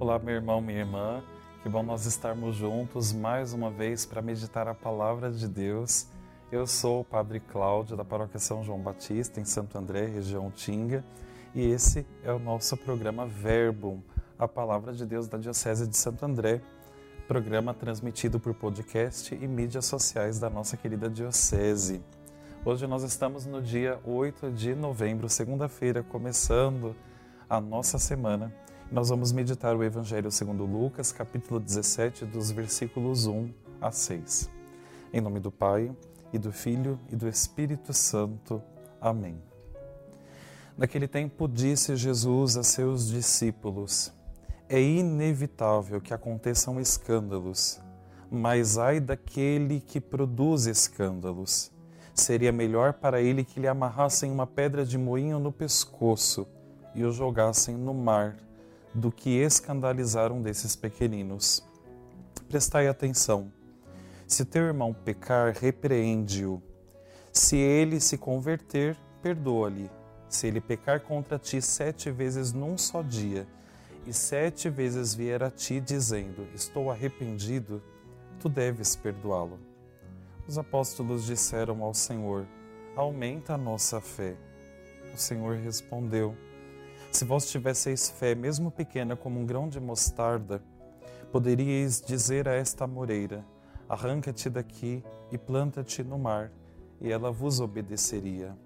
Olá, meu irmão, minha irmã. Que bom nós estarmos juntos mais uma vez para meditar a palavra de Deus. Eu sou o Padre Cláudio da Paróquia São João Batista, em Santo André, região Tinga, e esse é o nosso programa Verbum, a palavra de Deus da Diocese de Santo André, programa transmitido por podcast e mídias sociais da nossa querida Diocese. Hoje nós estamos no dia 8 de novembro, segunda-feira, começando a nossa semana nós vamos meditar o Evangelho segundo Lucas, capítulo 17, dos versículos 1 a 6. Em nome do Pai, e do Filho, e do Espírito Santo. Amém. Naquele tempo disse Jesus a seus discípulos: É inevitável que aconteçam escândalos, mas ai daquele que produz escândalos. Seria melhor para ele que lhe amarrassem uma pedra de moinho no pescoço e o jogassem no mar do que escandalizar um desses pequeninos. Prestai atenção. Se teu irmão pecar, repreende-o. Se ele se converter, perdoa-lhe. Se ele pecar contra ti sete vezes num só dia, e sete vezes vier a ti dizendo: Estou arrependido, tu deves perdoá-lo. Os apóstolos disseram ao Senhor: Aumenta a nossa fé. O Senhor respondeu: se vós tivesseis fé, mesmo pequena como um grão de mostarda, poderíeis dizer a esta moreira: Arranca-te daqui e planta-te no mar, e ela vos obedeceria.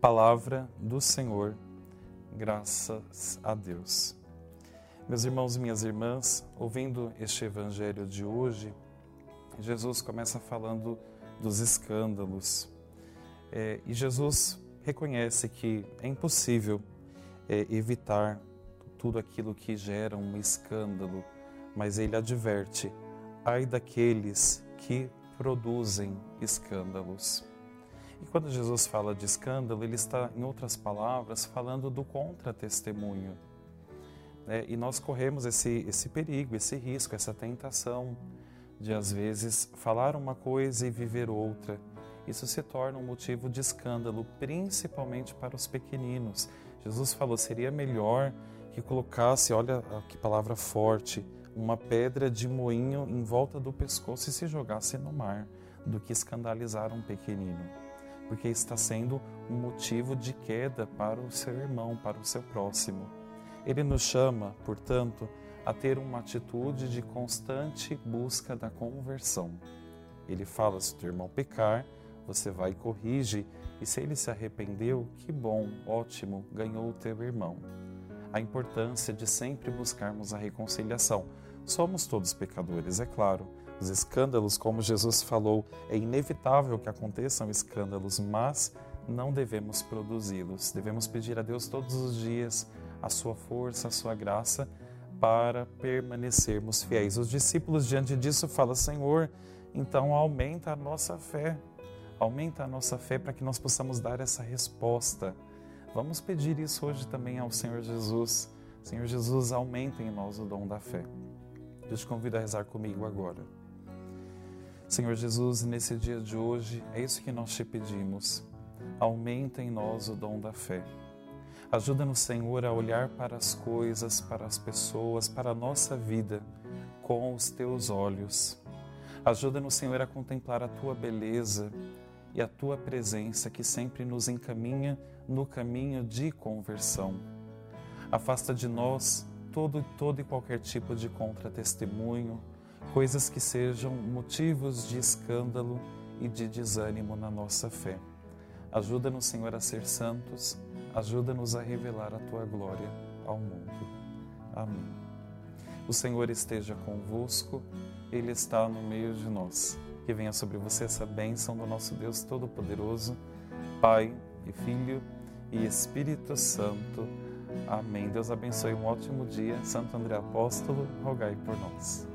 Palavra do Senhor, graças a Deus. Meus irmãos e minhas irmãs, ouvindo este evangelho de hoje, Jesus começa falando dos escândalos. É, e Jesus reconhece que é impossível é, evitar tudo aquilo que gera um escândalo, mas ele adverte: ai daqueles que produzem escândalos. E quando Jesus fala de escândalo, ele está, em outras palavras, falando do contra-testemunho. É, e nós corremos esse, esse perigo, esse risco, essa tentação de, às vezes, falar uma coisa e viver outra. Isso se torna um motivo de escândalo, principalmente para os pequeninos Jesus falou: seria melhor que colocasse, olha que palavra forte, uma pedra de moinho em volta do pescoço e se jogasse no mar, do que escandalizar um pequenino. Porque está sendo um motivo de queda para o seu irmão, para o seu próximo. Ele nos chama, portanto, a ter uma atitude de constante busca da conversão. Ele fala: se teu irmão pecar, você vai e corrige e se ele se arrependeu, que bom, ótimo, ganhou o teu irmão. A importância de sempre buscarmos a reconciliação. Somos todos pecadores, é claro. Os escândalos, como Jesus falou, é inevitável que aconteçam escândalos, mas não devemos produzi-los. Devemos pedir a Deus todos os dias a sua força, a sua graça para permanecermos fiéis. Os discípulos diante disso falam: Senhor, então aumenta a nossa fé. Aumenta a nossa fé para que nós possamos dar essa resposta. Vamos pedir isso hoje também ao Senhor Jesus. Senhor Jesus, aumenta em nós o dom da fé. Eu te convido a rezar comigo agora. Senhor Jesus, nesse dia de hoje, é isso que nós te pedimos. Aumenta em nós o dom da fé. Ajuda-nos, Senhor, a olhar para as coisas, para as pessoas, para a nossa vida com os teus olhos. Ajuda-nos, Senhor, a contemplar a tua beleza, e a tua presença que sempre nos encaminha no caminho de conversão. Afasta de nós todo, todo e qualquer tipo de contra-testemunho, coisas que sejam motivos de escândalo e de desânimo na nossa fé. Ajuda-nos, Senhor, a ser santos, ajuda-nos a revelar a tua glória ao mundo. Amém. O Senhor esteja convosco, Ele está no meio de nós que venha sobre você essa bênção do nosso Deus Todo-Poderoso, Pai e Filho e Espírito Santo. Amém. Deus abençoe um ótimo dia. Santo André Apóstolo, rogai por nós.